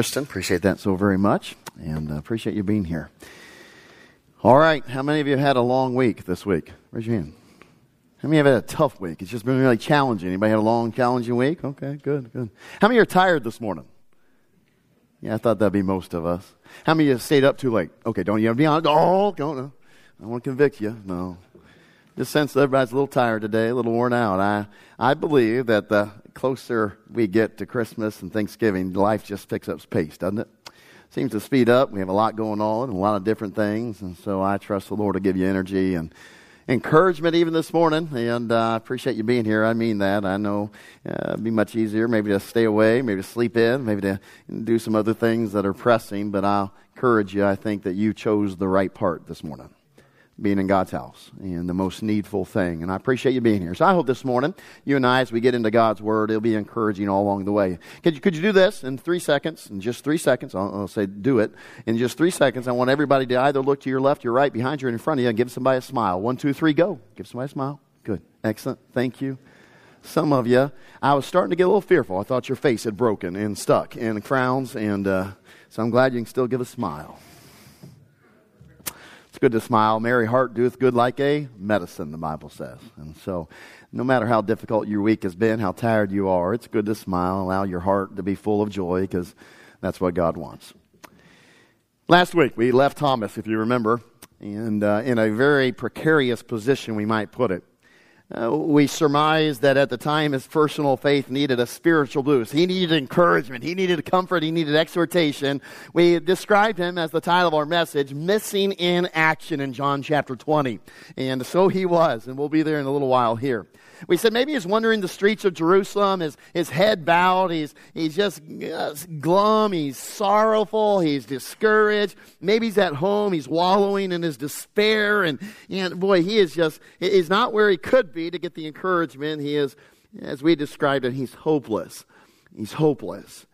Kristen, appreciate that so very much, and uh, appreciate you being here. All right, how many of you had a long week this week? Raise your hand. How many have had a tough week? It's just been really challenging. Anybody had a long, challenging week? Okay, good, good. How many are tired this morning? Yeah, I thought that'd be most of us. How many have stayed up too late? Okay, don't you have to be honest? Oh, don't know. I want to convict you. No. Just sense everybody's a little tired today, a little worn out. I, I believe that the closer we get to Christmas and Thanksgiving, life just picks up pace, doesn't it? Seems to speed up. We have a lot going on a lot of different things. And so I trust the Lord to give you energy and encouragement even this morning. And uh, I uh, appreciate you being here. I mean that. I know uh, it'd be much easier maybe to stay away, maybe to sleep in, maybe to do some other things that are pressing. But I'll encourage you. I think that you chose the right part this morning being in God's house and the most needful thing. And I appreciate you being here. So I hope this morning, you and I, as we get into God's Word, it'll be encouraging all along the way. Could you, could you do this in three seconds? In just three seconds, I'll, I'll say do it. In just three seconds, I want everybody to either look to your left, your right, behind you, and in front of you, and give somebody a smile. One, two, three, go. Give somebody a smile. Good. Excellent. Thank you. Some of you, I was starting to get a little fearful. I thought your face had broken and stuck and frowns, and uh, so I'm glad you can still give a smile. It's good to smile. Merry heart doeth good like a medicine, the Bible says. And so, no matter how difficult your week has been, how tired you are, it's good to smile. Allow your heart to be full of joy because that's what God wants. Last week, we left Thomas, if you remember, and uh, in a very precarious position, we might put it. Uh, we surmise that at the time his personal faith needed a spiritual boost. He needed encouragement. He needed comfort. He needed exhortation. We described him as the title of our message, Missing in Action in John chapter 20. And so he was, and we'll be there in a little while here. We said maybe he's wandering the streets of Jerusalem, his, his head bowed, he's, he's just uh, glum, he's sorrowful, he's discouraged. Maybe he's at home, he's wallowing in his despair, and, and boy, he is just, he's not where he could be to get the encouragement. He is, as we described it, he's hopeless. He's hopeless.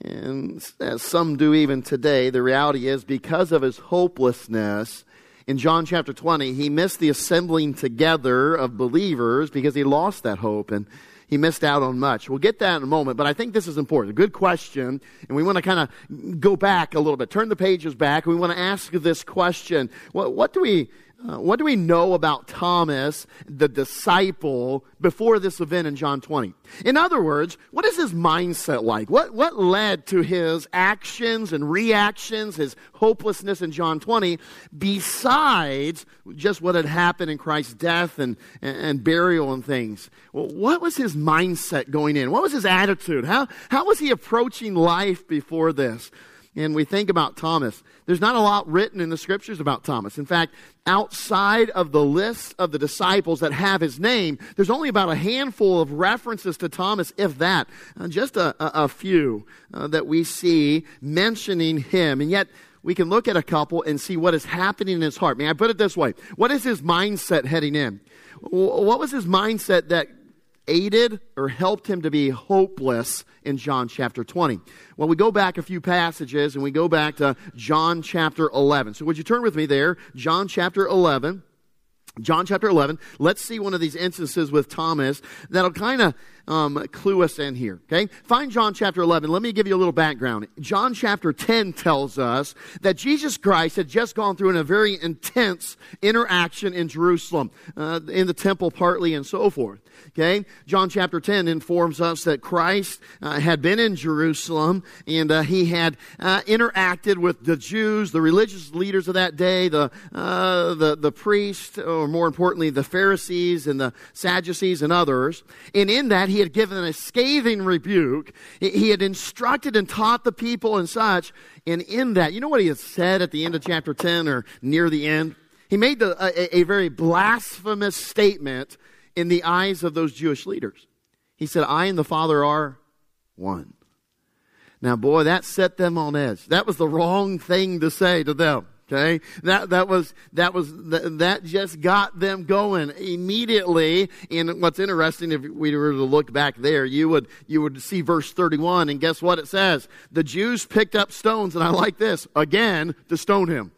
And as some do even today, the reality is because of his hopelessness, in John chapter 20, he missed the assembling together of believers because he lost that hope and he missed out on much. We'll get that in a moment, but I think this is important. A good question, and we want to kind of go back a little bit, turn the pages back, and we want to ask this question. What, what do we uh, what do we know about Thomas, the disciple, before this event in John 20? In other words, what is his mindset like? What, what led to his actions and reactions, his hopelessness in John 20, besides just what had happened in Christ's death and, and, and burial and things? Well, what was his mindset going in? What was his attitude? How, how was he approaching life before this? and we think about Thomas, there's not a lot written in the scriptures about Thomas. In fact, outside of the list of the disciples that have his name, there's only about a handful of references to Thomas, if that. Uh, just a, a, a few uh, that we see mentioning him. And yet, we can look at a couple and see what is happening in his heart. May I put it this way? What is his mindset heading in? What was his mindset that aided or helped him to be hopeless in John chapter 20. Well, we go back a few passages and we go back to John chapter 11. So would you turn with me there? John chapter 11. John chapter 11. Let's see one of these instances with Thomas that'll kind of um, clue us in here. Okay? Find John chapter 11. Let me give you a little background. John chapter 10 tells us that Jesus Christ had just gone through in a very intense interaction in Jerusalem, uh, in the temple partly and so forth. Okay? John chapter 10 informs us that Christ uh, had been in Jerusalem and uh, he had uh, interacted with the Jews, the religious leaders of that day, the, uh, the, the priests, or more importantly, the Pharisees and the Sadducees and others. And in that, he had given a scathing rebuke. He had instructed and taught the people and such. And in that, you know what he had said at the end of chapter 10 or near the end? He made the, a, a very blasphemous statement in the eyes of those Jewish leaders. He said, I and the Father are one. Now, boy, that set them on edge. That was the wrong thing to say to them. Okay, that that was that was that just got them going immediately. And what's interesting, if we were to look back there, you would you would see verse thirty-one, and guess what it says? The Jews picked up stones, and I like this again to stone him.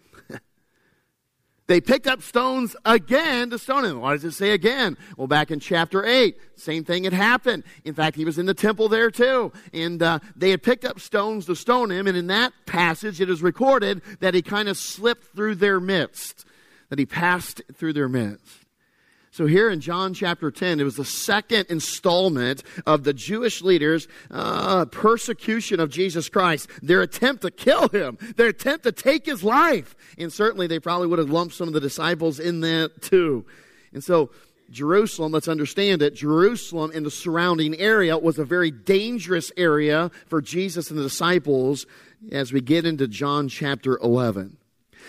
They picked up stones again to stone him. Why does it say again? Well, back in chapter 8, same thing had happened. In fact, he was in the temple there too. And uh, they had picked up stones to stone him. And in that passage, it is recorded that he kind of slipped through their midst, that he passed through their midst. So, here in John chapter 10, it was the second installment of the Jewish leaders' uh, persecution of Jesus Christ, their attempt to kill him, their attempt to take his life. And certainly they probably would have lumped some of the disciples in that too. And so, Jerusalem, let's understand it, Jerusalem and the surrounding area was a very dangerous area for Jesus and the disciples as we get into John chapter 11.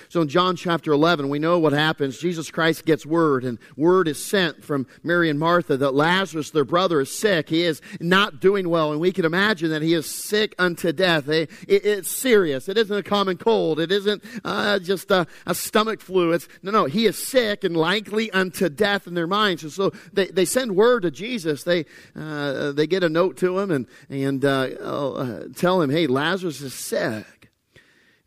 So in John chapter 11, we know what happens. Jesus Christ gets word, and word is sent from Mary and Martha that Lazarus, their brother, is sick. He is not doing well, and we can imagine that he is sick unto death. It, it's serious. It isn't a common cold. It isn't uh, just a, a, stomach flu. It's, no, no, he is sick and likely unto death in their minds. And so they, they send word to Jesus. They, uh, they get a note to him and, and uh, uh tell him, hey, Lazarus is sick.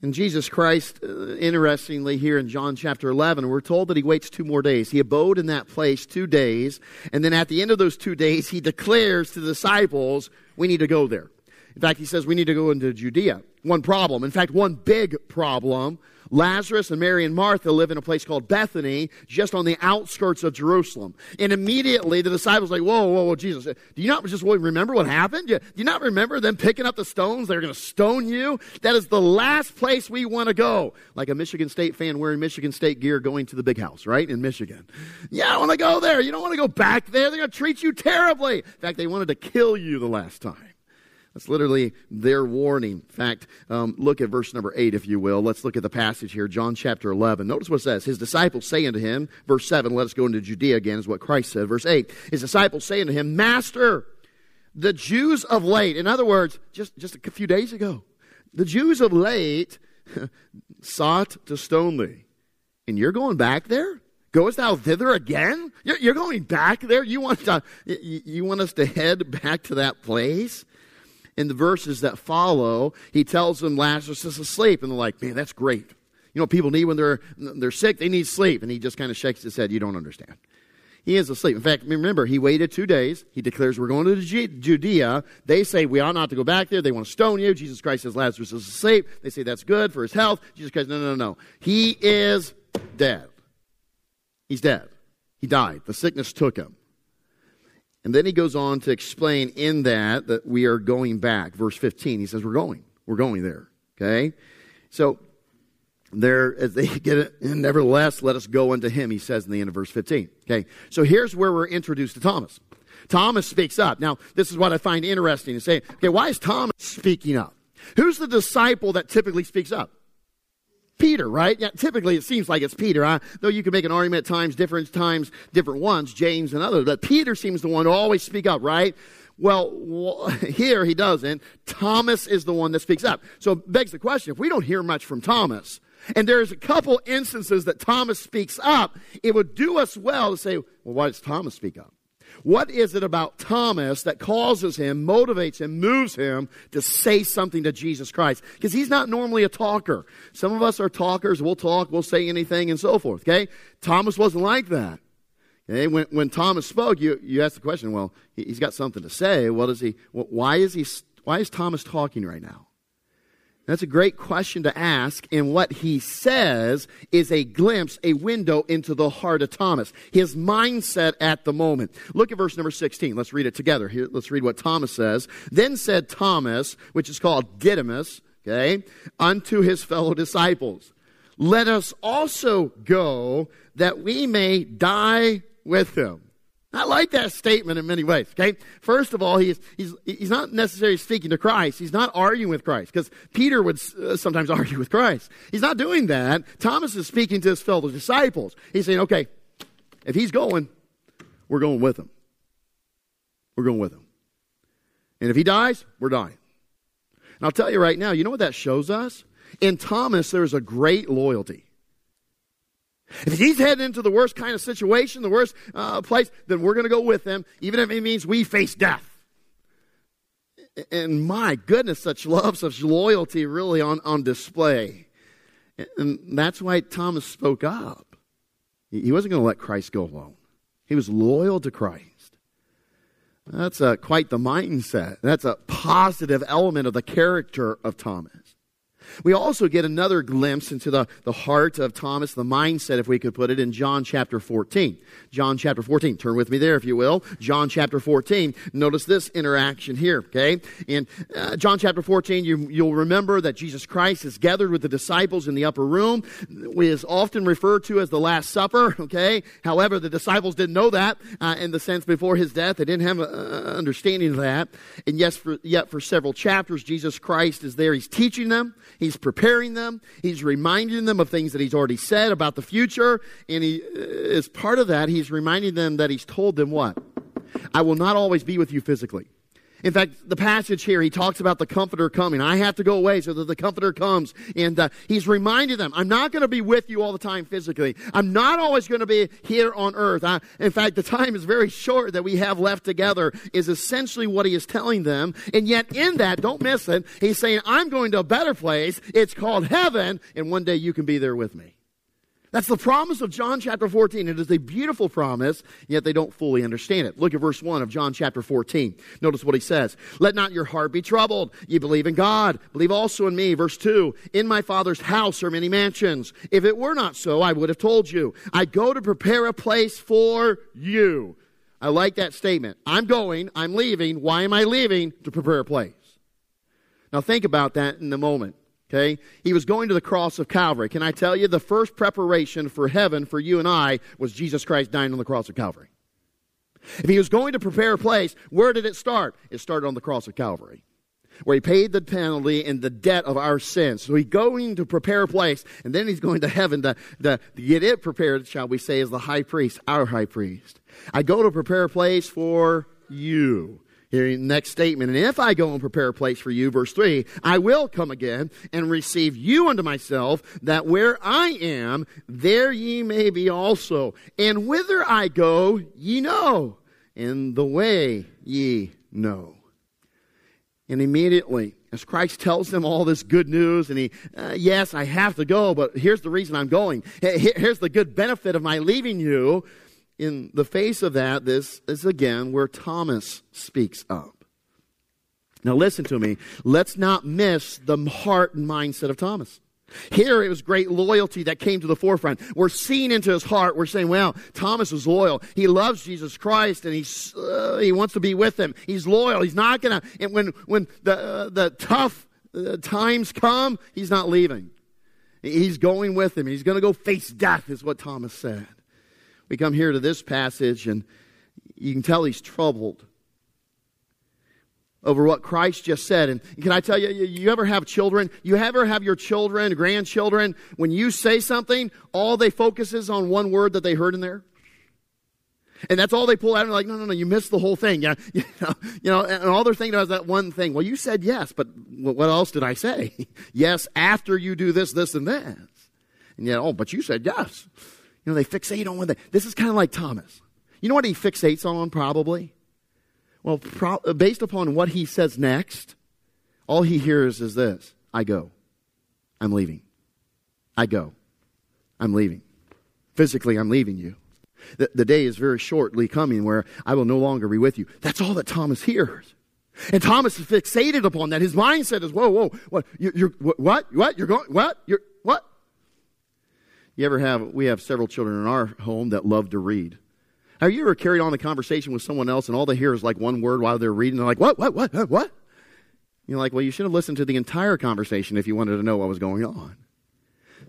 And Jesus Christ, uh, interestingly, here in John chapter 11, we're told that he waits two more days. He abode in that place two days, and then at the end of those two days, he declares to the disciples, we need to go there. In fact, he says we need to go into Judea. One problem, in fact, one big problem Lazarus and Mary and Martha live in a place called Bethany, just on the outskirts of Jerusalem. And immediately the disciples are like, whoa, whoa, whoa, Jesus, uh, do you not just remember what happened? Do you not remember them picking up the stones? They're going to stone you. That is the last place we want to go. Like a Michigan State fan wearing Michigan State gear going to the big house, right? In Michigan. Yeah, I want to go there. You don't want to go back there. They're going to treat you terribly. In fact, they wanted to kill you the last time. That's literally their warning. In fact, um, look at verse number 8, if you will. Let's look at the passage here, John chapter 11. Notice what it says. His disciples say unto him, verse 7, let us go into Judea again, is what Christ said. Verse 8, his disciples say unto him, Master, the Jews of late, in other words, just, just a few days ago, the Jews of late sought to stone thee. And you're going back there? Goest thou thither again? You're, you're going back there? You want, to, you want us to head back to that place? In the verses that follow, he tells them Lazarus is asleep, and they're like, man, that's great. You know, people need when they're, they're sick, they need sleep. And he just kind of shakes his head, you don't understand. He is asleep. In fact, remember, he waited two days. He declares, We're going to Judea. They say, We ought not to go back there. They want to stone you. Jesus Christ says, Lazarus is asleep. They say, That's good for his health. Jesus Christ, no, No, no, no. He is dead. He's dead. He died. The sickness took him. And then he goes on to explain in that that we are going back. Verse 15, he says, We're going. We're going there. Okay? So, there, as they get it, nevertheless, let us go unto him, he says in the end of verse 15. Okay? So here's where we're introduced to Thomas. Thomas speaks up. Now, this is what I find interesting to say. Okay, why is Thomas speaking up? Who's the disciple that typically speaks up? Peter, right? Yeah, typically it seems like it's Peter. Huh? Though you can make an argument at times, different times, different ones, James and others. But Peter seems the one to always speak up, right? Well, here he doesn't. Thomas is the one that speaks up. So it begs the question, if we don't hear much from Thomas, and there's a couple instances that Thomas speaks up, it would do us well to say, well, why does Thomas speak up? What is it about Thomas that causes him, motivates him, moves him to say something to Jesus Christ? Because he's not normally a talker. Some of us are talkers. We'll talk, we'll say anything, and so forth. Okay? Thomas wasn't like that. Okay? When, when Thomas spoke, you, you ask the question, well, he's got something to say. What is he, why is he, why is Thomas talking right now? That's a great question to ask, and what he says is a glimpse, a window into the heart of Thomas, his mindset at the moment. Look at verse number 16. Let's read it together. Here, let's read what Thomas says. Then said Thomas, which is called Didymus, okay, unto his fellow disciples, Let us also go that we may die with him. I like that statement in many ways, okay? First of all, he's, he's, he's not necessarily speaking to Christ. He's not arguing with Christ, because Peter would uh, sometimes argue with Christ. He's not doing that. Thomas is speaking to his fellow disciples. He's saying, okay, if he's going, we're going with him. We're going with him. And if he dies, we're dying. And I'll tell you right now, you know what that shows us? In Thomas, there's a great loyalty. If he's heading into the worst kind of situation, the worst uh, place, then we're going to go with him, even if it means we face death. And my goodness, such love, such loyalty really on, on display. And that's why Thomas spoke up. He wasn't going to let Christ go alone. He was loyal to Christ. That's a, quite the mindset. That's a positive element of the character of Thomas. We also get another glimpse into the, the heart of Thomas, the mindset, if we could put it, in John chapter 14. John chapter 14. Turn with me there, if you will. John chapter 14. Notice this interaction here, okay? In uh, John chapter 14, you, you'll remember that Jesus Christ is gathered with the disciples in the upper room. It is often referred to as the Last Supper, okay? However, the disciples didn't know that uh, in the sense before his death. They didn't have an understanding of that. And yes, for, yet for several chapters, Jesus Christ is there. He's teaching them. He's preparing them. He's reminding them of things that he's already said about the future. And he, uh, as part of that, he's reminding them that he's told them what? I will not always be with you physically. In fact, the passage here, he talks about the Comforter coming. I have to go away so that the Comforter comes. And uh, he's reminding them, I'm not going to be with you all the time physically. I'm not always going to be here on earth. I, in fact, the time is very short that we have left together, is essentially what he is telling them. And yet, in that, don't miss it, he's saying, I'm going to a better place. It's called heaven, and one day you can be there with me. That's the promise of John chapter 14. It is a beautiful promise, yet they don't fully understand it. Look at verse 1 of John chapter 14. Notice what he says. Let not your heart be troubled. You believe in God. Believe also in me. Verse 2. In my Father's house are many mansions. If it were not so, I would have told you. I go to prepare a place for you. I like that statement. I'm going. I'm leaving. Why am I leaving? To prepare a place. Now think about that in a moment. Okay? He was going to the cross of Calvary. Can I tell you, the first preparation for heaven for you and I was Jesus Christ dying on the cross of Calvary. If he was going to prepare a place, where did it start? It started on the cross of Calvary, where he paid the penalty and the debt of our sins. So he's going to prepare a place, and then he's going to heaven to, to, to get it prepared, shall we say, as the high priest, our high priest. I go to prepare a place for you. Here, next statement. And if I go and prepare a place for you, verse 3, I will come again and receive you unto myself, that where I am, there ye may be also. And whither I go, ye know, and the way ye know. And immediately, as Christ tells them all this good news, and he, uh, yes, I have to go, but here's the reason I'm going. Here's the good benefit of my leaving you in the face of that, this is again where Thomas speaks up. Now, listen to me. Let's not miss the heart and mindset of Thomas. Here it was great loyalty that came to the forefront. We're seeing into his heart. We're saying, well, Thomas is loyal. He loves Jesus Christ and he's, uh, he wants to be with him. He's loyal. He's not going to, and when, when the, uh, the tough uh, times come, he's not leaving. He's going with him. He's going to go face death, is what Thomas said. We come here to this passage, and you can tell he's troubled over what Christ just said. And can I tell you, you ever have children? You ever have your children, grandchildren, when you say something, all they focus is on one word that they heard in there? And that's all they pull out and like, no, no, no, you missed the whole thing. Yeah, you know, you know, and all they're thinking about is that one thing. Well, you said yes, but what else did I say? yes, after you do this, this, and this. And yet, oh, but you said yes. You know, they fixate on one thing. This is kind of like Thomas. You know what he fixates on, probably? Well, pro- based upon what he says next, all he hears is this I go. I'm leaving. I go. I'm leaving. Physically, I'm leaving you. The, the day is very shortly coming where I will no longer be with you. That's all that Thomas hears. And Thomas is fixated upon that. His mindset is, whoa, whoa, what? You're, you're what? What? You're going, what? You're? You ever have, we have several children in our home that love to read. Have you ever carried on a conversation with someone else and all they hear is like one word while they're reading? They're like, what, what, what, what? You're like, well, you should have listened to the entire conversation if you wanted to know what was going on.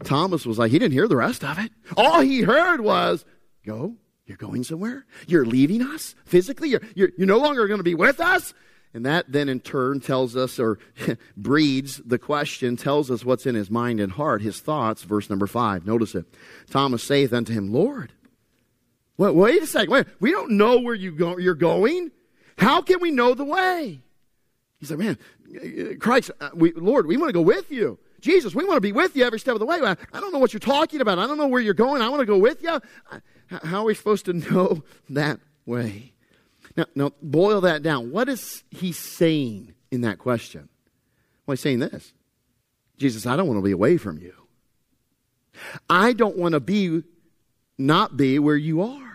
Thomas was like, he didn't hear the rest of it. All he heard was, go, you're going somewhere? You're leaving us physically? You're, you're, you're no longer going to be with us? And that then in turn tells us or breeds the question, tells us what's in his mind and heart, his thoughts. Verse number five. Notice it. Thomas saith unto him, Lord, wait, wait a second. Wait, we don't know where you go, you're going. How can we know the way? He said, Man, Christ, uh, we, Lord, we want to go with you. Jesus, we want to be with you every step of the way. I don't know what you're talking about. I don't know where you're going. I want to go with you. How are we supposed to know that way? Now, now, boil that down. What is he saying in that question? Well, he's saying this Jesus, I don't want to be away from you. I don't want to be not be where you are.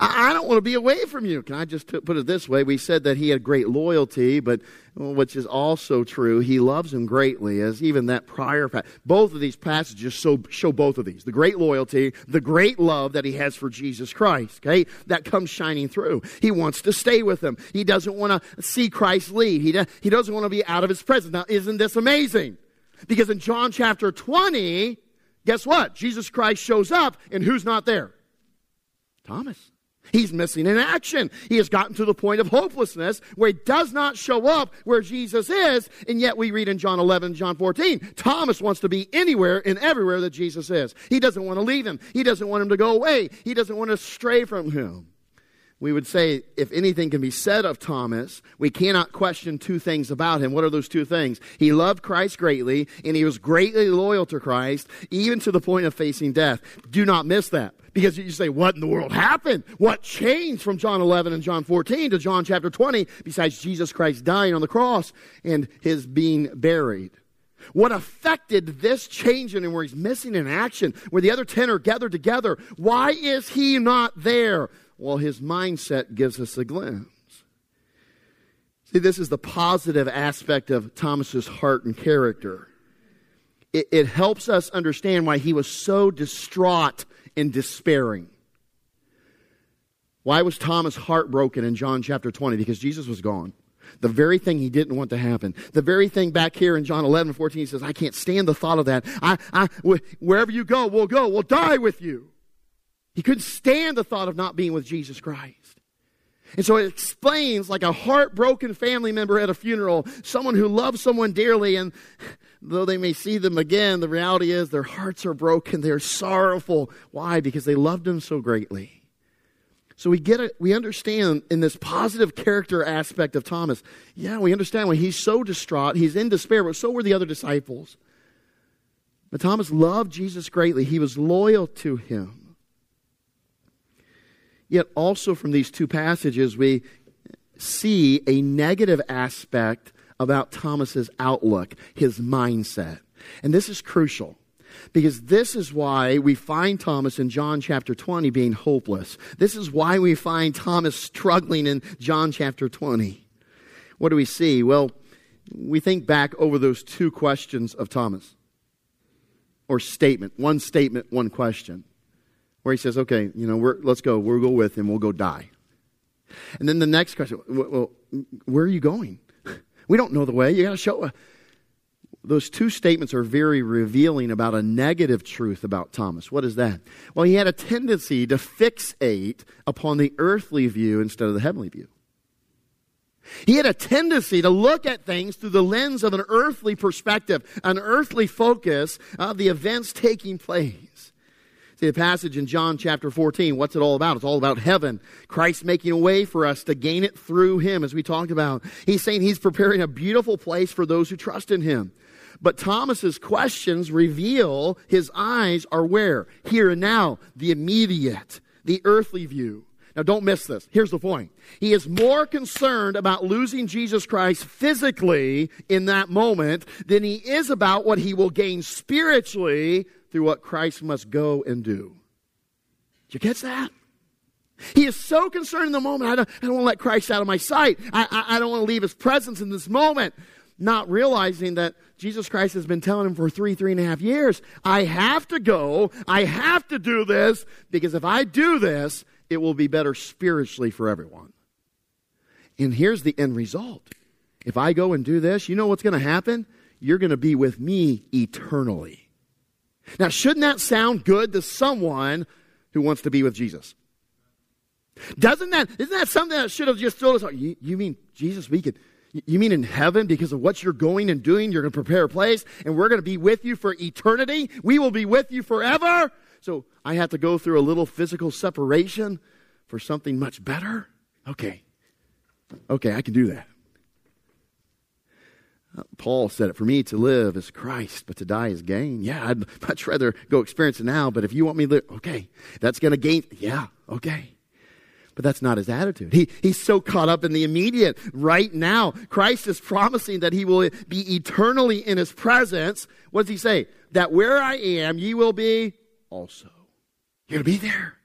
I, don't want to be away from you. Can I just put it this way? We said that he had great loyalty, but which is also true, he loves him greatly, as even that prior, both of these passages show, show both of these. The great loyalty, the great love that he has for Jesus Christ, okay? That comes shining through. He wants to stay with him. He doesn't want to see Christ leave. He, he doesn't want to be out of his presence. Now, isn't this amazing? Because in John chapter 20, guess what? Jesus Christ shows up, and who's not there? Thomas. He's missing in action. He has gotten to the point of hopelessness where he does not show up where Jesus is, and yet we read in John 11, John 14, Thomas wants to be anywhere and everywhere that Jesus is. He doesn't want to leave him. He doesn't want him to go away. He doesn't want to stray from him. We would say, if anything can be said of Thomas, we cannot question two things about him. What are those two things? He loved Christ greatly, and he was greatly loyal to Christ, even to the point of facing death. Do not miss that. Because you say, what in the world happened? What changed from John 11 and John 14 to John chapter 20 besides Jesus Christ dying on the cross and his being buried? What affected this change in him where he's missing in action, where the other 10 are gathered together? Why is he not there? Well, his mindset gives us a glimpse. See, this is the positive aspect of Thomas's heart and character. It, it helps us understand why he was so distraught and despairing. Why was Thomas heartbroken in John chapter 20? Because Jesus was gone. The very thing he didn't want to happen. The very thing back here in John 11, 14, he says, I can't stand the thought of that. I, I, wherever you go, we'll go. We'll die with you. He couldn't stand the thought of not being with Jesus Christ. And so it explains like a heartbroken family member at a funeral, someone who loves someone dearly, and though they may see them again, the reality is their hearts are broken. They're sorrowful. Why? Because they loved him so greatly. So we get it, we understand in this positive character aspect of Thomas, yeah, we understand why he's so distraught, he's in despair, but so were the other disciples. But Thomas loved Jesus greatly. He was loyal to him. Yet also from these two passages, we see a negative aspect about Thomas's outlook, his mindset. And this is crucial because this is why we find Thomas in John chapter 20 being hopeless. This is why we find Thomas struggling in John chapter 20. What do we see? Well, we think back over those two questions of Thomas or statement, one statement, one question, where he says, okay, you know, let's go, we'll go with him, we'll go die. And then the next question, well, where are you going? We don't know the way. You got to show. Uh, those two statements are very revealing about a negative truth about Thomas. What is that? Well, he had a tendency to fixate upon the earthly view instead of the heavenly view. He had a tendency to look at things through the lens of an earthly perspective, an earthly focus of the events taking place. See, the passage in John chapter 14, what's it all about? It's all about heaven. Christ making a way for us to gain it through Him, as we talked about. He's saying He's preparing a beautiful place for those who trust in Him. But Thomas's questions reveal his eyes are where? Here and now, the immediate, the earthly view. Now, don't miss this. Here's the point. He is more concerned about losing Jesus Christ physically in that moment than he is about what he will gain spiritually through what Christ must go and do. Did you catch that? He is so concerned in the moment. I don't, I don't want to let Christ out of my sight. I, I, I don't want to leave his presence in this moment. Not realizing that Jesus Christ has been telling him for three, three and a half years, I have to go. I have to do this because if I do this, it will be better spiritually for everyone. And here's the end result. If I go and do this, you know what's going to happen? You're going to be with me eternally. Now, shouldn't that sound good to someone who wants to be with Jesus? Doesn't that, isn't that something that should have just told us, you, you mean, Jesus, we could, you mean in heaven because of what you're going and doing, you're going to prepare a place and we're going to be with you for eternity? We will be with you forever? So I have to go through a little physical separation for something much better? Okay. Okay, I can do that. Paul said it for me to live is Christ, but to die is gain. Yeah, I'd much rather go experience it now, but if you want me to live, okay, that's going to gain. Yeah, okay. But that's not his attitude. He, he's so caught up in the immediate right now. Christ is promising that he will be eternally in his presence. What does he say? That where I am, ye will be also. You're going to be there.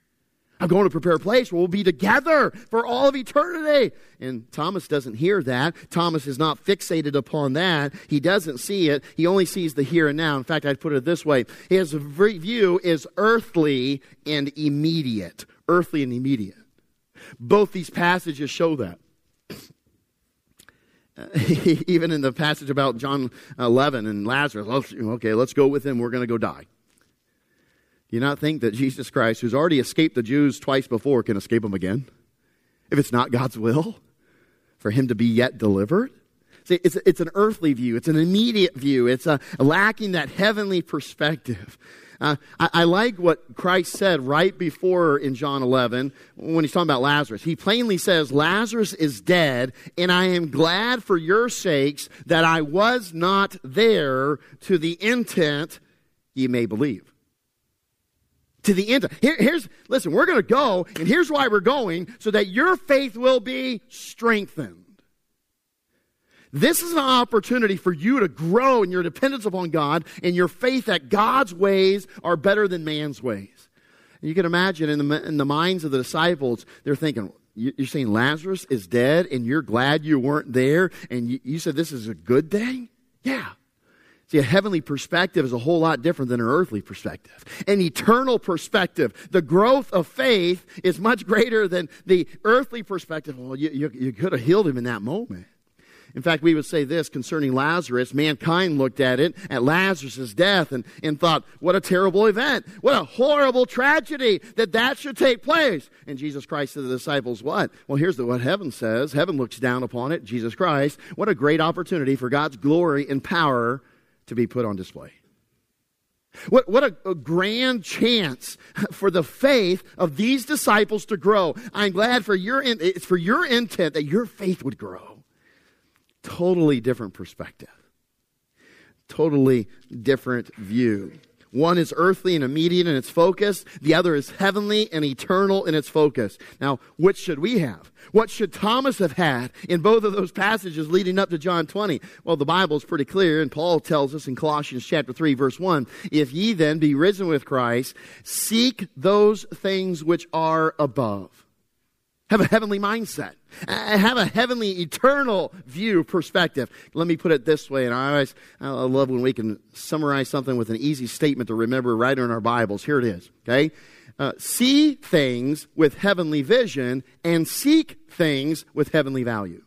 I'm going to prepare a place where we'll be together for all of eternity. And Thomas doesn't hear that. Thomas is not fixated upon that. He doesn't see it. He only sees the here and now. In fact, I'd put it this way his view is earthly and immediate. Earthly and immediate. Both these passages show that. even in the passage about John 11 and Lazarus, oh, okay, let's go with him. We're going to go die. You not think that Jesus Christ, who's already escaped the Jews twice before, can escape them again? If it's not God's will for him to be yet delivered? See, it's, it's an earthly view. It's an immediate view. It's a, lacking that heavenly perspective. Uh, I, I, like what Christ said right before in John 11 when he's talking about Lazarus. He plainly says, Lazarus is dead, and I am glad for your sakes that I was not there to the intent ye may believe. To the end. Here, here's, listen, we're going to go, and here's why we're going, so that your faith will be strengthened. This is an opportunity for you to grow in your dependence upon God and your faith that God's ways are better than man's ways. You can imagine in the, in the minds of the disciples, they're thinking, you're saying Lazarus is dead and you're glad you weren't there and you, you said this is a good thing? Yeah. See, a heavenly perspective is a whole lot different than an earthly perspective. An eternal perspective. The growth of faith is much greater than the earthly perspective. Well, you, you, you could have healed him in that moment. In fact, we would say this concerning Lazarus. Mankind looked at it, at Lazarus' death, and, and thought, what a terrible event. What a horrible tragedy that that should take place. And Jesus Christ to the disciples, what? Well, here's the, what heaven says. Heaven looks down upon it. Jesus Christ. What a great opportunity for God's glory and power to be put on display. What, what a, a, grand chance for the faith of these disciples to grow. I'm glad for your, it's for your intent that your faith would grow. Totally different perspective. Totally different view. One is earthly and immediate in its focus. The other is heavenly and eternal in its focus. Now, which should we have? What should Thomas have had in both of those passages leading up to John 20? Well, the Bible is pretty clear, and Paul tells us in Colossians chapter 3, verse 1, if ye then be risen with Christ, seek those things which are above have a heavenly mindset. Have a heavenly, eternal view perspective. Let me put it this way, and I always I love when we can summarize something with an easy statement to remember right in our Bibles. Here it is. Okay, uh, see things with heavenly vision and seek things with heavenly value.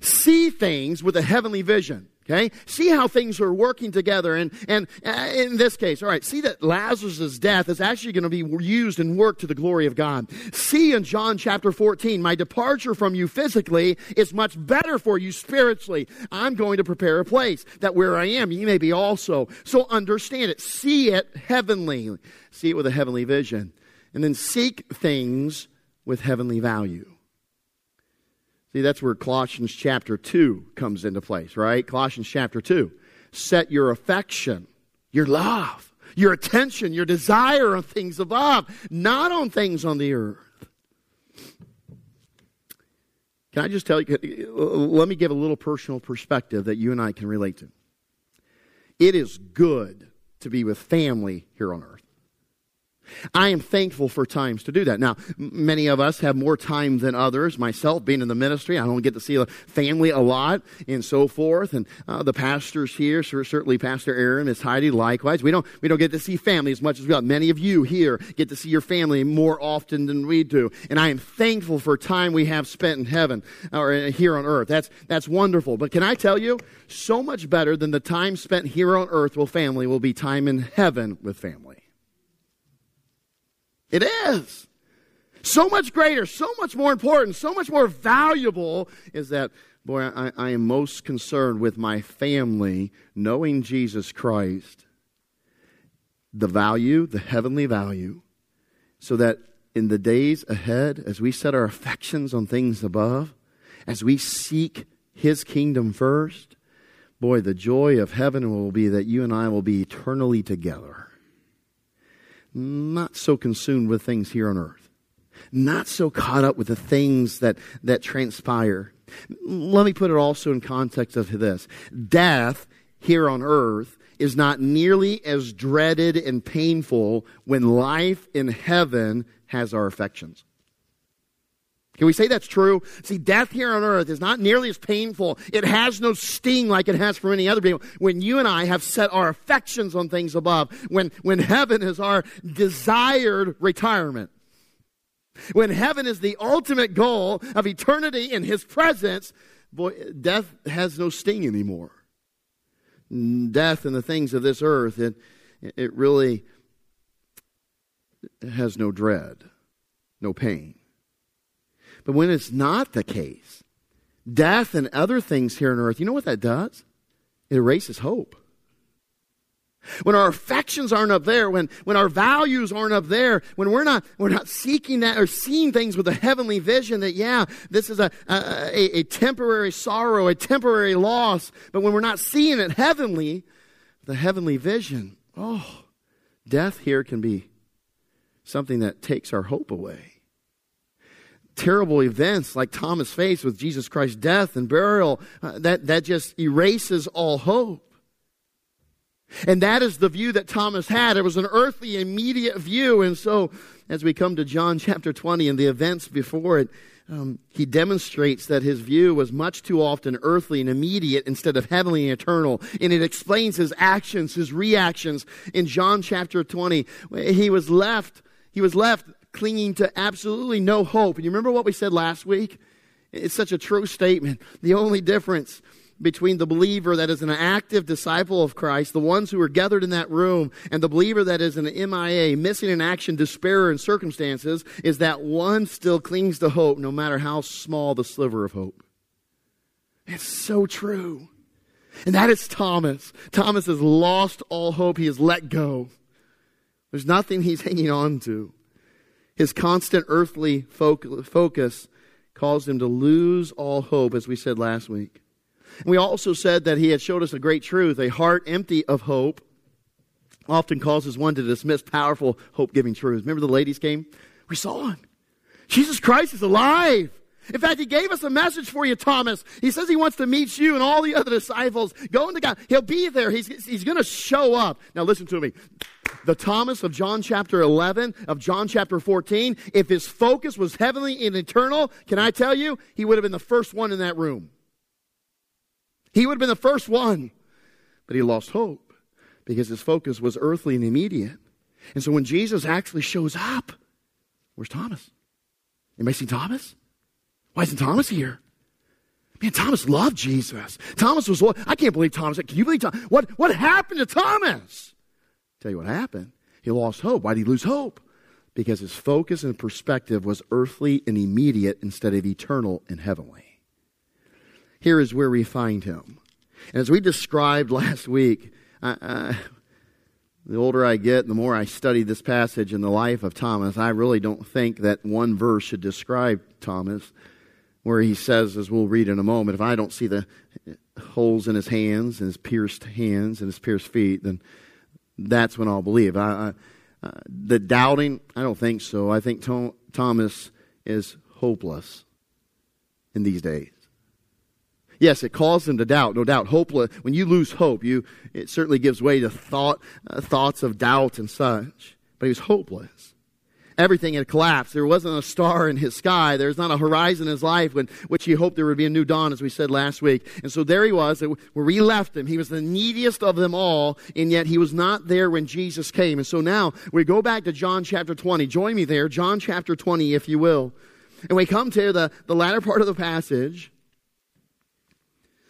See things with a heavenly vision. Okay? See how things are working together. And, and uh, in this case, all right, see that Lazarus' death is actually going to be used and worked to the glory of God. See in John chapter 14, my departure from you physically is much better for you spiritually. I'm going to prepare a place that where I am, you may be also. So understand it. See it heavenly. See it with a heavenly vision. And then seek things with heavenly value. See, that's where Colossians chapter 2 comes into place, right? Colossians chapter 2. Set your affection, your love, your attention, your desire on things above, not on things on the earth. Can I just tell you, uh, let me give a little personal perspective that you and I can relate to. It is good to be with family here on earth. I am thankful for times to do that. Now, many of us have more time than others. Myself, being in the ministry, I don't get to see the family a lot and so forth. And uh, the pastors here, certainly Pastor Aaron, Miss Heidi, likewise. We don't we don't get to see family as much as we got. Many of you here get to see your family more often than we do. And I am thankful for time we have spent in heaven or uh, here on earth. That's that's wonderful. But can I tell you, so much better than the time spent here on earth with family will be time in heaven with family. It is. So much greater, so much more important, so much more valuable is that, boy, I, I am most concerned with my family knowing Jesus Christ, the value, the heavenly value, so that in the days ahead, as we set our affections on things above, as we seek His kingdom first, boy, the joy of heaven will be that you and I will be eternally together not so consumed with things here on earth, not so caught up with the things that, that transpire. Let me put it also in context of this death here on earth is not nearly as dreaded and painful when life in heaven has our affections. Can we say that's true? See, death here on earth is not nearly as painful. It has no sting like it has for any other people. When you and I have set our affections on things above, when, when heaven is our desired retirement, when heaven is the ultimate goal of eternity in His presence, boy, death has no sting anymore. Death and the things of this earth, it, it really has no dread, no pain. But when it's not the case, death and other things here on earth, you know what that does? It erases hope. When our affections aren't up there, when, when our values aren't up there, when we're not, we're not seeking that or seeing things with a heavenly vision that, yeah, this is a, a, a temporary sorrow, a temporary loss, but when we're not seeing it heavenly, the heavenly vision, oh, death here can be something that takes our hope away terrible events like Thomas faced with Jesus Christ's death and burial, uh, that, that just erases all hope. And that is the view that Thomas had. It was an earthly, immediate view. And so, as we come to John chapter 20 and the events before it, um, he demonstrates that his view was much too often earthly and immediate instead of heavenly and eternal. And it explains his actions, his reactions. In John chapter 20, he was left, he was left clinging to absolutely no hope. And you remember what we said last week? It's such a true statement. The only difference between the believer that is an active disciple of Christ, the ones who are gathered in that room, and the believer that is an MIA, missing in action, despair, and circumstances, is that one still clings to hope no matter how small the sliver of hope. It's so true. And that is Thomas. Thomas has lost all hope. He has let go. There's nothing he's hanging on to. His constant earthly focus caused him to lose all hope, as we said last week. We also said that he had showed us a great truth. A heart empty of hope often causes one to dismiss powerful hope giving truths. Remember the ladies came? We saw him. Jesus Christ is alive. In fact, he gave us a message for you, Thomas. He says he wants to meet you and all the other disciples. Go into God. He'll be there. He's, he's going to show up. Now, listen to me. The Thomas of John chapter 11, of John chapter 14, if his focus was heavenly and eternal, can I tell you, he would have been the first one in that room. He would have been the first one. But he lost hope because his focus was earthly and immediate. And so when Jesus actually shows up, where's Thomas? Anybody see Thomas? Why isn't Thomas here? Man, Thomas loved Jesus. Thomas was, I can't believe Thomas. Can you believe Thomas? What, what happened to Thomas? Tell you what happened. He lost hope. Why did he lose hope? Because his focus and perspective was earthly and immediate instead of eternal and heavenly. Here is where we find him. And as we described last week, I, I, the older I get, the more I study this passage in the life of Thomas, I really don't think that one verse should describe Thomas where he says, as we'll read in a moment, if I don't see the holes in his hands and his pierced hands and his pierced feet, then that's when I'll believe. I, I uh, the doubting, I don't think so. I think Thomas is hopeless in these days. Yes, it caused him to doubt, no doubt. Hopeless. When you lose hope, you it certainly gives way to thought, uh, thoughts of doubt and such. But he was hopeless everything had collapsed. There wasn't a star in his sky. There's not a horizon in his life when, which he hoped there would be a new dawn, as we said last week. And so there he was, where we left him. He was the neediest of them all, and yet he was not there when Jesus came. And so now we go back to John chapter 20. Join me there, John chapter 20, if you will. And we come to the, the latter part of the passage.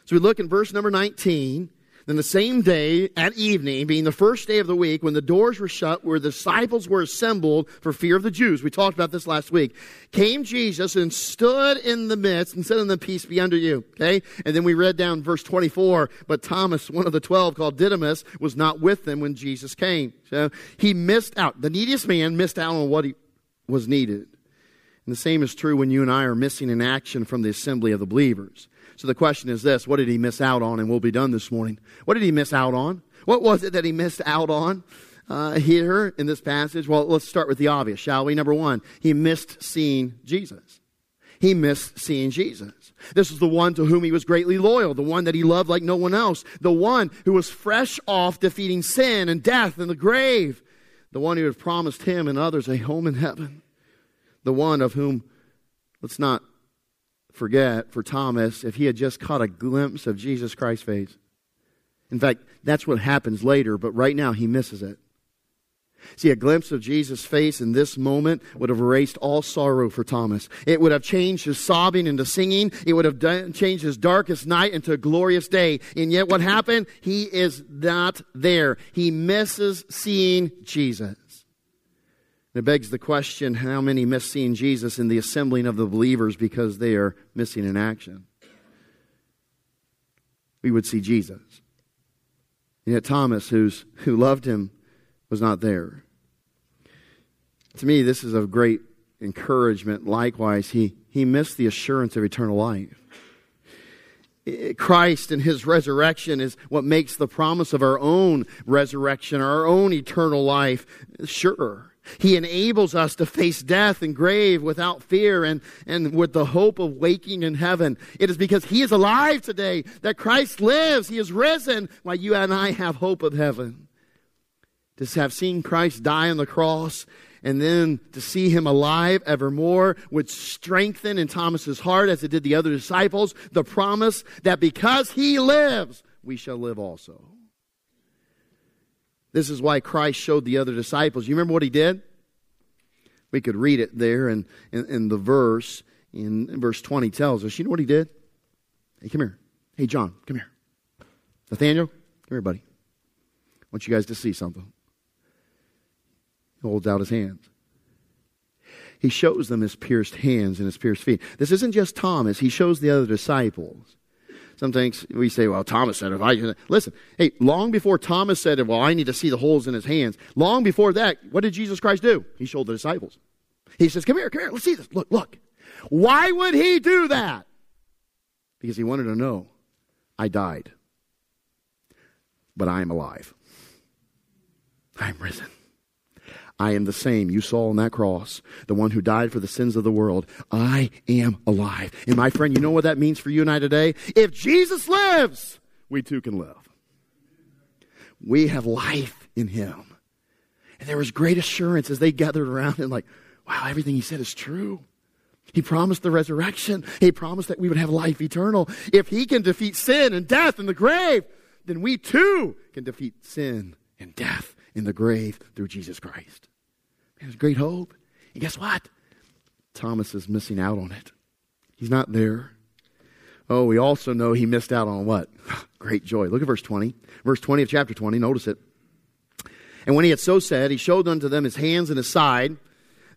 So we look in verse number 19. Then the same day at evening, being the first day of the week, when the doors were shut, where the disciples were assembled for fear of the Jews, we talked about this last week, came Jesus and stood in the midst and said unto them, Peace be unto you. Okay? And then we read down verse 24, but Thomas, one of the twelve called Didymus, was not with them when Jesus came. So he missed out. The neediest man missed out on what he was needed. And the same is true when you and I are missing in action from the assembly of the believers. So the question is this what did he miss out on? And we'll be done this morning. What did he miss out on? What was it that he missed out on uh, here in this passage? Well, let's start with the obvious, shall we? Number one, he missed seeing Jesus. He missed seeing Jesus. This was the one to whom he was greatly loyal, the one that he loved like no one else, the one who was fresh off defeating sin and death and the grave, the one who had promised him and others a home in heaven, the one of whom, let's not forget, for Thomas, if he had just caught a glimpse of Jesus Christ's face. In fact, that's what happens later, but right now he misses it. See, a glimpse of Jesus' face in this moment would have erased all sorrow for Thomas. It would have changed his sobbing into singing. It would have done, changed his darkest night into a glorious day. And yet what happened? He is not there. He misses seeing Jesus. It begs the question, how many miss seeing Jesus in the assembling of the believers because they are missing in action? We would see Jesus. And yet Thomas, who's, who loved him, was not there. To me, this is a great encouragement. Likewise, he, he missed the assurance of eternal life. Christ and his resurrection is what makes the promise of our own resurrection, our own eternal life, sure. He enables us to face death and grave without fear and, and with the hope of waking in heaven. It is because He is alive today that Christ lives. He is risen, why you and I have hope of heaven to have seen Christ die on the cross and then to see him alive evermore would strengthen in Thomas's heart, as it did the other disciples, the promise that because he lives, we shall live also. This is why Christ showed the other disciples. You remember what he did? We could read it there in, in, in the verse. In, in verse 20 tells us. You know what he did? Hey, come here. Hey, John, come here. Nathaniel, come here, buddy. I want you guys to see something He holds out his hands. He shows them his pierced hands and his pierced feet. This isn't just Thomas, he shows the other disciples. Sometimes we say, well, Thomas said, if I listen, hey, long before Thomas said, well, I need to see the holes in his hands, long before that, what did Jesus Christ do? He showed the disciples. He says, come here, come here, let's see this. Look, look. Why would he do that? Because he wanted to know, I died, but I am alive. I'm risen. I am the same you saw on that cross, the one who died for the sins of the world. I am alive. And my friend, you know what that means for you and I today? If Jesus lives, we too can live. We have life in him. And there was great assurance as they gathered around and like, wow, everything he said is true. He promised the resurrection. He promised that we would have life eternal. If he can defeat sin and death and the grave, then we too can defeat sin and death in the grave through Jesus Christ. There's great hope. And guess what? Thomas is missing out on it. He's not there. Oh, we also know he missed out on what? Great joy. Look at verse 20. Verse 20 of chapter 20. Notice it. And when he had so said, he showed unto them his hands and his side.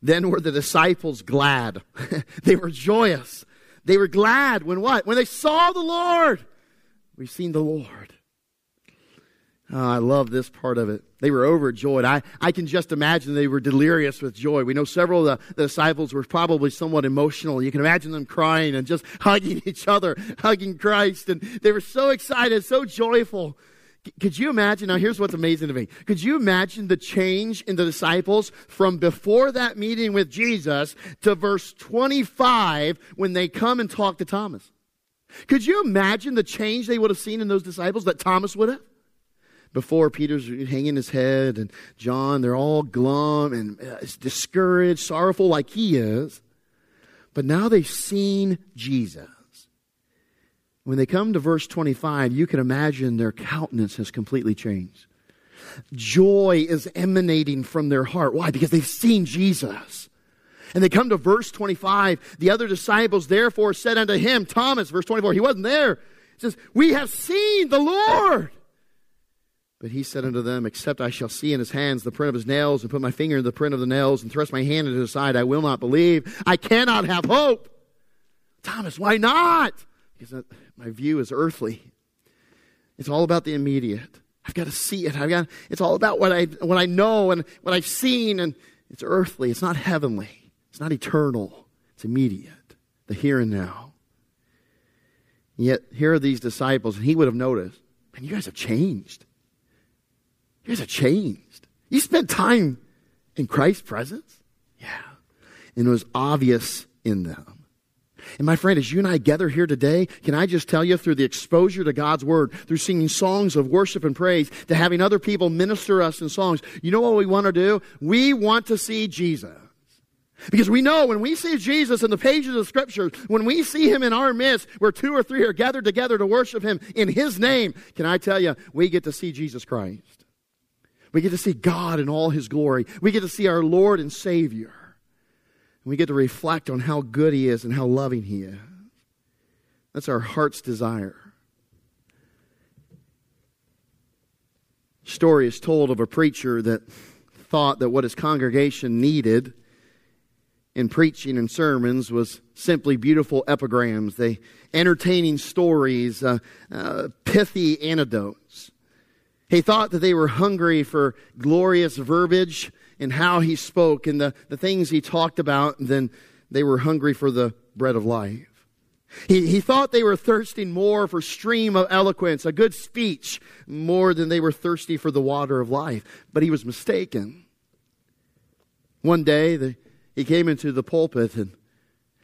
Then were the disciples glad. they were joyous. They were glad when what? When they saw the Lord. We've seen the Lord. Oh, I love this part of it. They were overjoyed. I, I can just imagine they were delirious with joy. We know several of the, the, disciples were probably somewhat emotional. You can imagine them crying and just hugging each other, hugging Christ. And they were so excited, so joyful. Could you imagine? Now, here's what's amazing to me. Could you imagine the change in the disciples from before that meeting with Jesus to verse 25 when they come and talk to Thomas? Could you imagine the change they would have seen in those disciples that Thomas would have? Before Peter's hanging his head and John, they're all glum and uh, discouraged, sorrowful like he is. But now they've seen Jesus. When they come to verse 25, you can imagine their countenance has completely changed. Joy is emanating from their heart. Why? Because they've seen Jesus. And they come to verse 25. The other disciples therefore said unto him, Thomas, verse 24, he wasn't there. He says, We have seen the Lord. But he said unto them, Except I shall see in his hands the print of his nails, and put my finger in the print of the nails, and thrust my hand into his side, I will not believe. I cannot have hope. Thomas, why not? Because my view is earthly. It's all about the immediate. I've got to see it. I've got, it's all about what I, what I know and what I've seen, and it's earthly. It's not heavenly. It's not eternal. It's immediate, the here and now. Yet, here are these disciples, and he would have noticed, man, you guys have changed. You guys have changed. You spent time in Christ's presence? Yeah. And it was obvious in them. And my friend, as you and I gather here today, can I just tell you through the exposure to God's Word, through singing songs of worship and praise, to having other people minister us in songs, you know what we want to do? We want to see Jesus. Because we know when we see Jesus in the pages of Scripture, when we see Him in our midst, where two or three are gathered together to worship Him in His name, can I tell you, we get to see Jesus Christ. We get to see God in all His glory. We get to see our Lord and Savior. And we get to reflect on how good He is and how loving He is. That's our heart's desire. Story is told of a preacher that thought that what his congregation needed in preaching and sermons was simply beautiful epigrams, they entertaining stories, uh, uh, pithy anecdotes. He thought that they were hungry for glorious verbiage and how he spoke and the, the things he talked about, and then they were hungry for the bread of life. He, he thought they were thirsting more for stream of eloquence, a good speech, more than they were thirsty for the water of life. But he was mistaken. One day, the he came into the pulpit and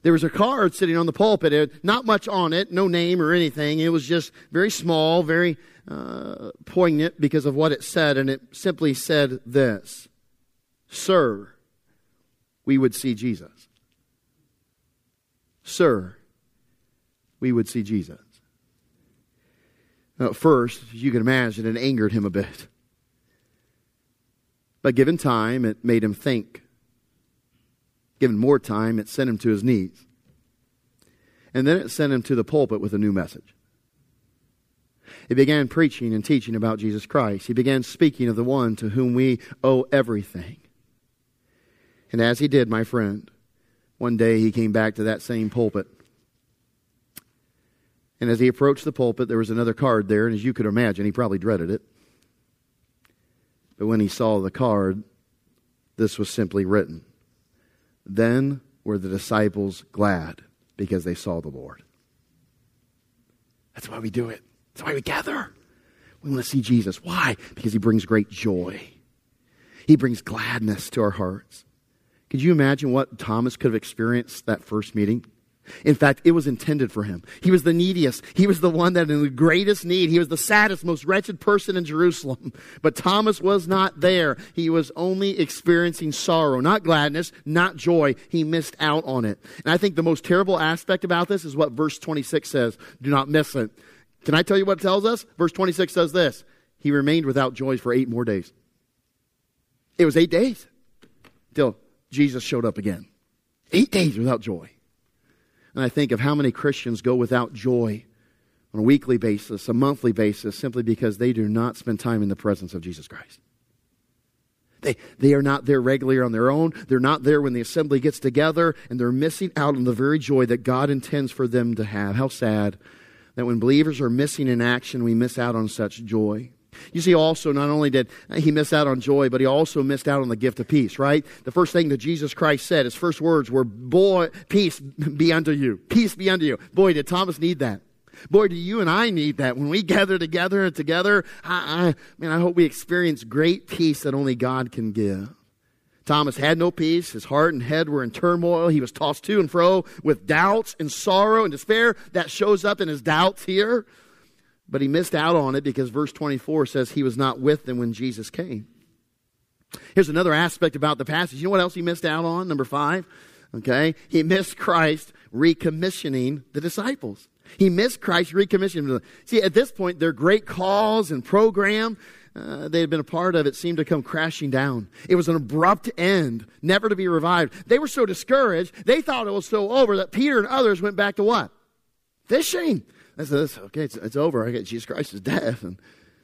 there was a card sitting on the pulpit. It not much on it, no name or anything. It was just very small, very poignant because of what it said, and it simply said this Sir, we would see Jesus. Sir, we would see Jesus. Now, at first, you can imagine, it angered him a bit. But given time, it made him think Given more time, it sent him to his knees. And then it sent him to the pulpit with a new message. He began preaching and teaching about Jesus Christ. He began speaking of the one to whom we owe everything. And as he did, my friend, one day he came back to that same pulpit. And as he approached the pulpit, there was another card there, and as you could imagine, he probably dreaded it. But when he saw the card, this was simply written then were the disciples glad because they saw the Lord. That's why we do it. That's why we gather. We want to see Jesus. Why? Because he brings great joy. He brings gladness to our hearts. Could you imagine what Thomas could have experienced that first meeting? In fact, it was intended for him. He was the neediest. He was the one that in the greatest need. He was the saddest, most wretched person in Jerusalem. But Thomas was not there. He was only experiencing sorrow, not gladness, not joy. He missed out on it. And I think the most terrible aspect about this is what verse 26 says. Do not miss it. Can I tell you what it tells us? Verse 26 says this. He remained without joy for eight more days. It was eight days till Jesus showed up again. Eight days without joy. And I think of how many Christians go without joy on a weekly basis, a monthly basis, simply because they do not spend time in the presence of Jesus Christ. They, they are not there regularly on their own. They're not there when the assembly gets together, and they're missing out on the very joy that God intends for them to have. How sad that when believers are missing in action, we miss out on such joy. You see, also, not only did he miss out on joy, but he also missed out on the gift of peace, right? The first thing that Jesus Christ said, his first words were, Boy, peace be unto you. Peace be unto you. Boy, did Thomas need that. Boy, do you and I need that. When we gather together and together, I, I, man, I hope we experience great peace that only God can give. Thomas had no peace. His heart and head were in turmoil. He was tossed to and fro with doubts and sorrow and despair. That shows up in his doubts here. But he missed out on it because verse 24 says he was not with them when Jesus came. Here's another aspect about the passage. You know what else he missed out on? Number five. Okay. He missed Christ recommissioning the disciples. He missed Christ recommissioning them. See, at this point, their great cause and program uh, they had been a part of it seemed to come crashing down. It was an abrupt end, never to be revived. They were so discouraged, they thought it was so over that Peter and others went back to what? Fishing. I said, okay, it's, it's over. I get Jesus Christ is death. And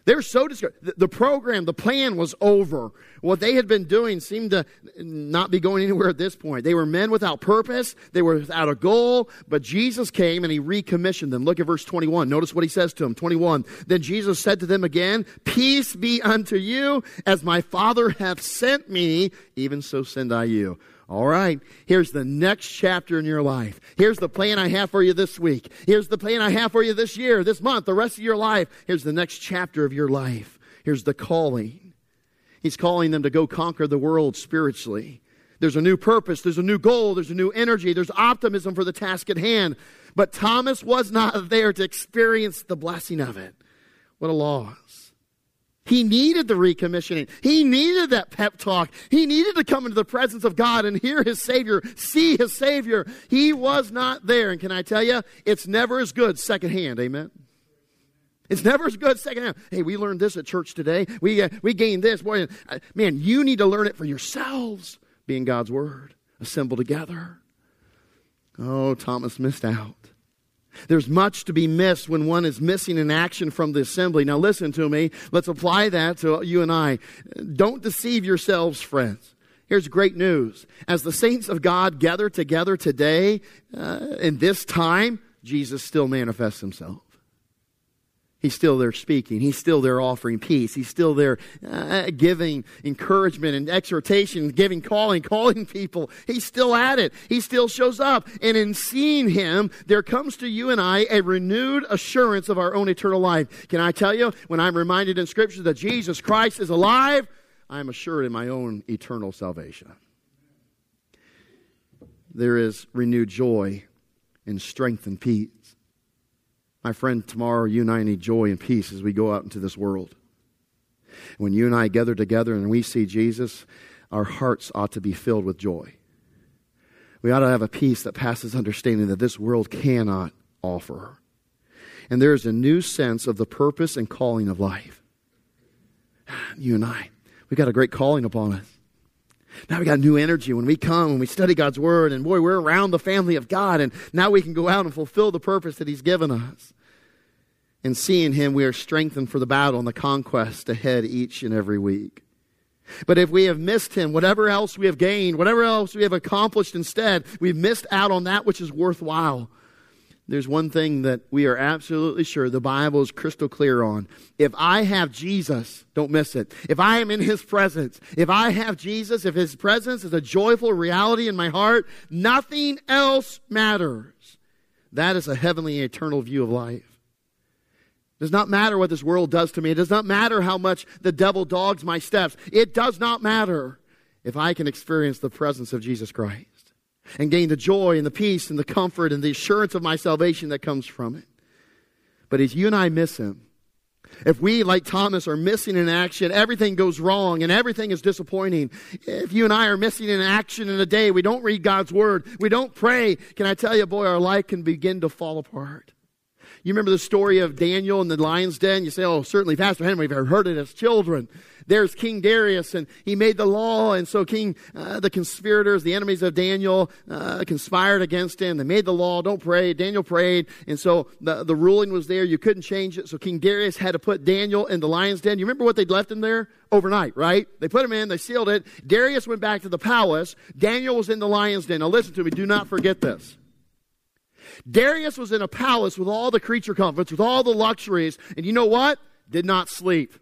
they were so discouraged. The, the program, the plan was over. What they had been doing seemed to not be going anywhere at this point. They were men without purpose. They were without a goal. But Jesus came and he recommissioned them. Look at verse 21. Notice what he says to them. 21. Then Jesus said to them again, Peace be unto you. As my Father hath sent me, even so send I you. All right, here's the next chapter in your life. Here's the plan I have for you this week. Here's the plan I have for you this year, this month, the rest of your life. Here's the next chapter of your life. Here's the calling. He's calling them to go conquer the world spiritually, There's a new purpose, there's a new goal, there's a new energy, there's optimism for the task at hand. But Thomas was not there to experience the blessing of it. What a loss. He needed the recommissioning. He needed that pep talk. He needed to come into the presence of God and hear his Savior, see his Savior. He was not there. And can I tell you, it's never as good secondhand. Amen. It's never as good secondhand. Hey, we learned this at church today. We, uh, we gained this. Boy, uh, man, you need to learn it for yourselves, being God's Word, assembled together. Oh, Thomas missed out. There's much to be missed when one is missing an action from the assembly. Now, listen to me. Let's apply that to you and I. Don't deceive yourselves, friends. Here's great news. As the saints of God gather together today, uh, in this time, Jesus still manifests himself. He's still there speaking. He's still there offering peace. He's still there uh, giving encouragement and exhortation, giving calling, calling people. He's still at it. He still shows up. And in seeing him, there comes to you and I a renewed assurance of our own eternal life. Can I tell you, when I'm reminded in Scripture that Jesus Christ is alive, I'm assured in my own eternal salvation. There is renewed joy and strength and peace. My friend, tomorrow you and I need joy and peace as we go out into this world. When you and I gather together and we see Jesus, our hearts ought to be filled with joy. We ought to have a peace that passes understanding that this world cannot offer. And there is a new sense of the purpose and calling of life. You and I—we've got a great calling upon us. Now we got new energy when we come and we study God's Word, and boy, we're around the family of God, and now we can go out and fulfill the purpose that He's given us. And seeing him, we are strengthened for the battle and the conquest ahead each and every week. But if we have missed him, whatever else we have gained, whatever else we have accomplished instead, we've missed out on that which is worthwhile. There's one thing that we are absolutely sure the Bible is crystal clear on. If I have Jesus, don't miss it. If I am in his presence, if I have Jesus, if his presence is a joyful reality in my heart, nothing else matters. That is a heavenly eternal view of life. It does not matter what this world does to me. It does not matter how much the devil dogs my steps. It does not matter if I can experience the presence of Jesus Christ and gain the joy and the peace and the comfort and the assurance of my salvation that comes from it. But as you and I miss him, if we, like Thomas, are missing in action, everything goes wrong and everything is disappointing. If you and I are missing in action in a day, we don't read God's word, we don't pray, can I tell you, boy, our life can begin to fall apart. You remember the story of Daniel in the lion's den? You say, oh, certainly, Pastor Henry, we've heard it as children. There's King Darius, and he made the law, and so King, uh, the conspirators, the enemies of Daniel, uh, conspired against him. They made the law, don't pray. Daniel prayed, and so the, the ruling was there. You couldn't change it, so King Darius had to put Daniel in the lion's den. You remember what they'd left him there? Overnight, right? They put him in, they sealed it. Darius went back to the palace. Daniel was in the lion's den. Now listen to me, do not forget this. Darius was in a palace with all the creature comforts, with all the luxuries, and you know what? Did not sleep.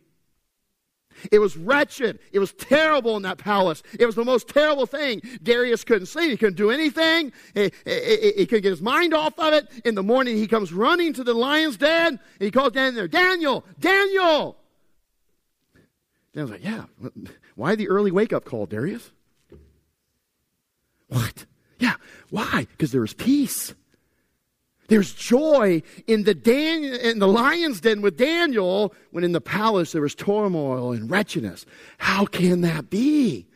It was wretched. It was terrible in that palace. It was the most terrible thing. Darius couldn't sleep. He couldn't do anything. He, he, he couldn't get his mind off of it. In the morning, he comes running to the lion's den. And he calls down there, Daniel, Daniel. Daniel's like, yeah, why the early wake up call, Darius? What? Yeah, why? Because there is peace. There's joy in the, Dan- in the lion's den with Daniel when in the palace there was turmoil and wretchedness. How can that be?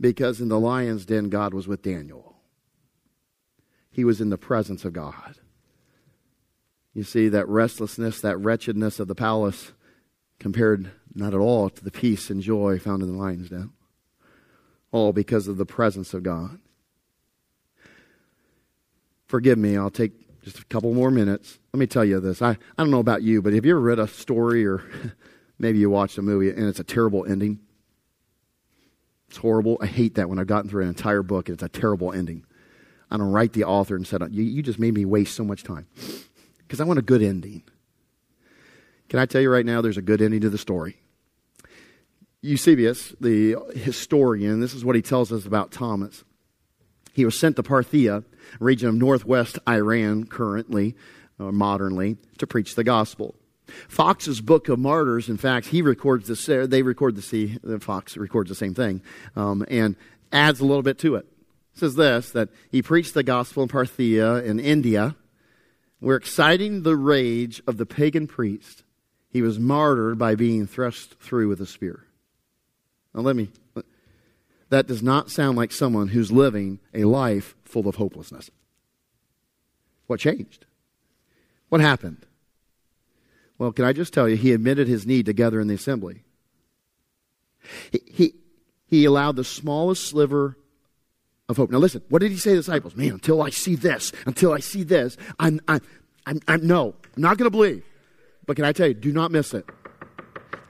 Because in the lion's den, God was with Daniel. He was in the presence of God. You see, that restlessness, that wretchedness of the palace compared not at all to the peace and joy found in the lion's den. All because of the presence of God. Forgive me, I'll take just a couple more minutes. Let me tell you this. I, I don't know about you, but have you ever read a story or maybe you watched a movie and it's a terrible ending? It's horrible. I hate that when I've gotten through an entire book and it's a terrible ending. I don't write the author and said, you, you just made me waste so much time because I want a good ending. Can I tell you right now, there's a good ending to the story. Eusebius, the historian, this is what he tells us about Thomas. He was sent to Parthia, region of northwest Iran currently, uh, modernly, to preach the gospel. Foxe's Book of Martyrs, in fact, he records this. They record the. Fox records the same thing, um, and adds a little bit to it. It says this that he preached the gospel in Parthia in India, where exciting the rage of the pagan priest, he was martyred by being thrust through with a spear. Now, let me. That does not sound like someone who's living a life full of hopelessness. What changed? What happened? Well, can I just tell you, he admitted his need to gather in the assembly. He, he, he allowed the smallest sliver of hope. Now, listen, what did he say to the disciples? Man, until I see this, until I see this, I'm, I'm, I'm, I'm no, I'm not going to believe. But can I tell you, do not miss it.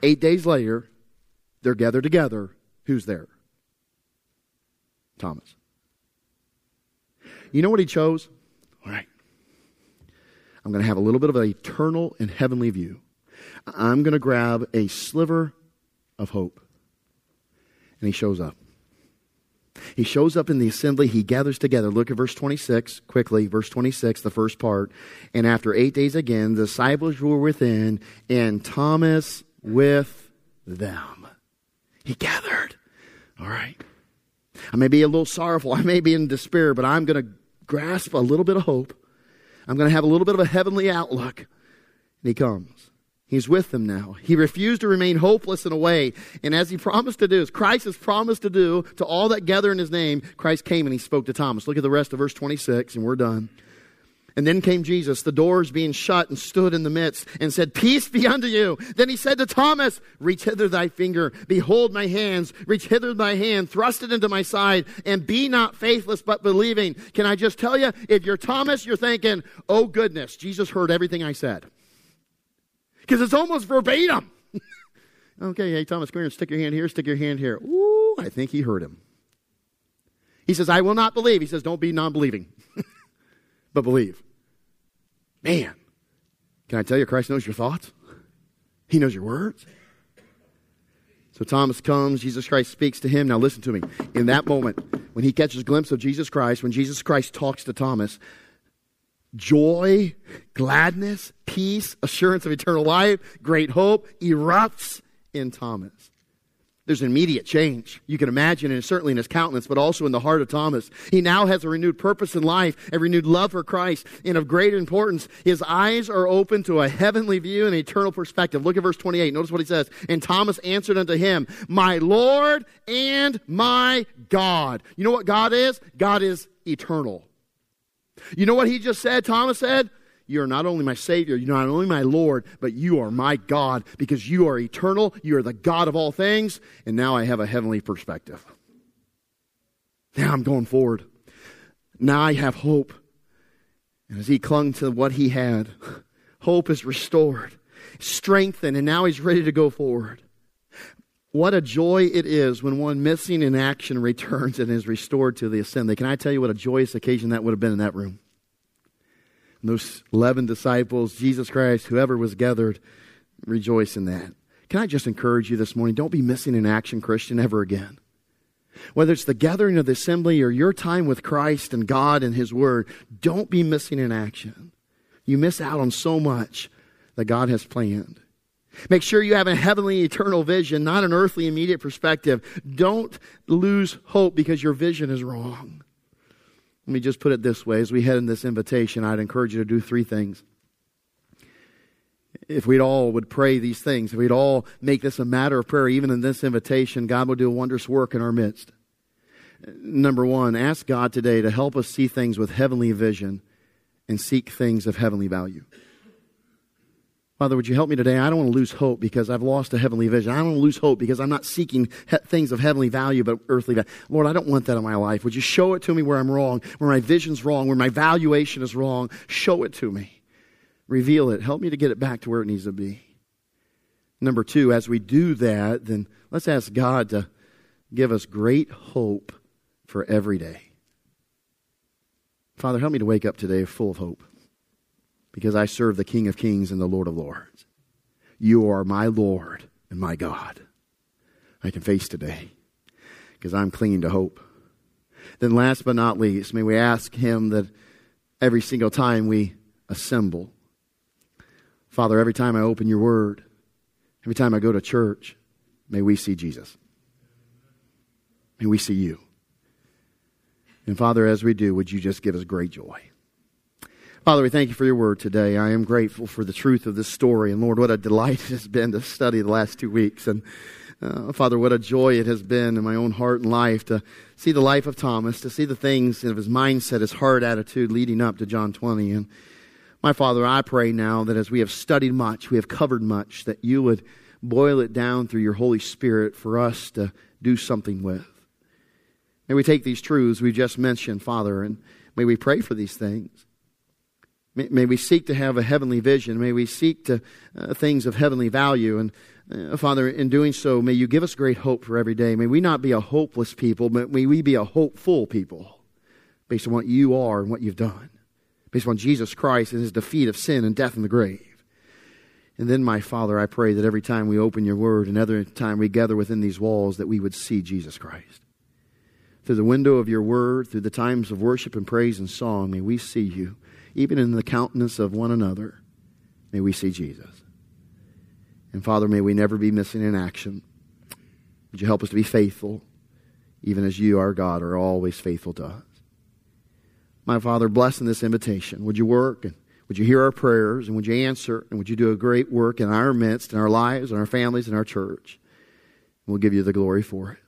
Eight days later, they're gathered together. Who's there? Thomas. You know what he chose? All right. I'm going to have a little bit of an eternal and heavenly view. I'm going to grab a sliver of hope. And he shows up. He shows up in the assembly. He gathers together. Look at verse 26 quickly. Verse 26, the first part. And after eight days again, the disciples were within, and Thomas with them. He gathered. All right. I may be a little sorrowful. I may be in despair, but I'm going to grasp a little bit of hope. I'm going to have a little bit of a heavenly outlook. And he comes. He's with them now. He refused to remain hopeless in a way. And as he promised to do, as Christ has promised to do to all that gather in his name, Christ came and he spoke to Thomas. Look at the rest of verse 26, and we're done. And then came Jesus, the doors being shut, and stood in the midst, and said, Peace be unto you. Then he said to Thomas, Reach hither thy finger. Behold my hands. Reach hither thy hand. Thrust it into my side, and be not faithless, but believing. Can I just tell you, if you're Thomas, you're thinking, Oh goodness, Jesus heard everything I said. Because it's almost verbatim. okay, hey, Thomas, come here, stick your hand here, stick your hand here. Ooh, I think he heard him. He says, I will not believe. He says, Don't be non believing, but believe. Man, can I tell you, Christ knows your thoughts? He knows your words. So Thomas comes, Jesus Christ speaks to him. Now listen to me. In that moment, when he catches a glimpse of Jesus Christ, when Jesus Christ talks to Thomas, joy, gladness, peace, assurance of eternal life, great hope erupts in Thomas. There's an immediate change. You can imagine, and certainly in his countenance, but also in the heart of Thomas. He now has a renewed purpose in life, a renewed love for Christ, and of greater importance. His eyes are open to a heavenly view and eternal perspective. Look at verse 28. Notice what he says. And Thomas answered unto him, My Lord and my God. You know what God is? God is eternal. You know what he just said? Thomas said, You are not only my Savior, you're not only my Lord, but you are my God because you are eternal. You are the God of all things. And now I have a heavenly perspective. Now I'm going forward. Now I have hope. And as he clung to what he had, hope is restored, strengthened, and now he's ready to go forward. What a joy it is when one missing in action returns and is restored to the assembly. Can I tell you what a joyous occasion that would have been in that room? And those 11 disciples, Jesus Christ, whoever was gathered, rejoice in that. Can I just encourage you this morning? Don't be missing an action, Christian, ever again. Whether it's the gathering of the assembly or your time with Christ and God and His Word, don't be missing an action. You miss out on so much that God has planned. Make sure you have a heavenly eternal vision, not an earthly immediate perspective. Don't lose hope because your vision is wrong. Let me just put it this way as we head in this invitation, I'd encourage you to do three things. If we'd all would pray these things, if we'd all make this a matter of prayer, even in this invitation, God will do a wondrous work in our midst. Number one, ask God today to help us see things with heavenly vision and seek things of heavenly value. Father, would you help me today? I don't want to lose hope because I've lost a heavenly vision. I don't want to lose hope because I'm not seeking he- things of heavenly value but earthly value. Lord, I don't want that in my life. Would you show it to me where I'm wrong, where my vision's wrong, where my valuation is wrong? Show it to me. Reveal it. Help me to get it back to where it needs to be. Number two, as we do that, then let's ask God to give us great hope for every day. Father, help me to wake up today full of hope because I serve the King of Kings and the Lord of Lords. You are my Lord and my God. I can face today because I'm clinging to hope. Then, last but not least, may we ask Him that every single time we assemble, Father, every time I open your word, every time I go to church, may we see Jesus. May we see you. And Father, as we do, would you just give us great joy? Father, we thank you for your word today. I am grateful for the truth of this story. And Lord, what a delight it has been to study the last two weeks. And uh, Father, what a joy it has been in my own heart and life to see the life of Thomas, to see the things of his mindset, his heart attitude leading up to John 20. And my Father, I pray now that as we have studied much, we have covered much, that you would boil it down through your Holy Spirit for us to do something with. May we take these truths we just mentioned, Father, and may we pray for these things. May, may we seek to have a heavenly vision. May we seek to uh, things of heavenly value. And uh, Father, in doing so, may you give us great hope for every day. May we not be a hopeless people, but may we be a hopeful people based on what you are and what you've done, based on Jesus Christ and his defeat of sin and death in the grave. And then, my Father, I pray that every time we open your word and every time we gather within these walls, that we would see Jesus Christ. Through the window of your word, through the times of worship and praise and song, may we see you, even in the countenance of one another. May we see Jesus. And Father, may we never be missing in action. Would you help us to be faithful, even as you, our God, are always faithful to us? My Father, bless in this invitation. Would you work and would you hear our prayers and would you answer and would you do a great work in our midst, in our lives, in our families, in our church? We'll give you the glory for it.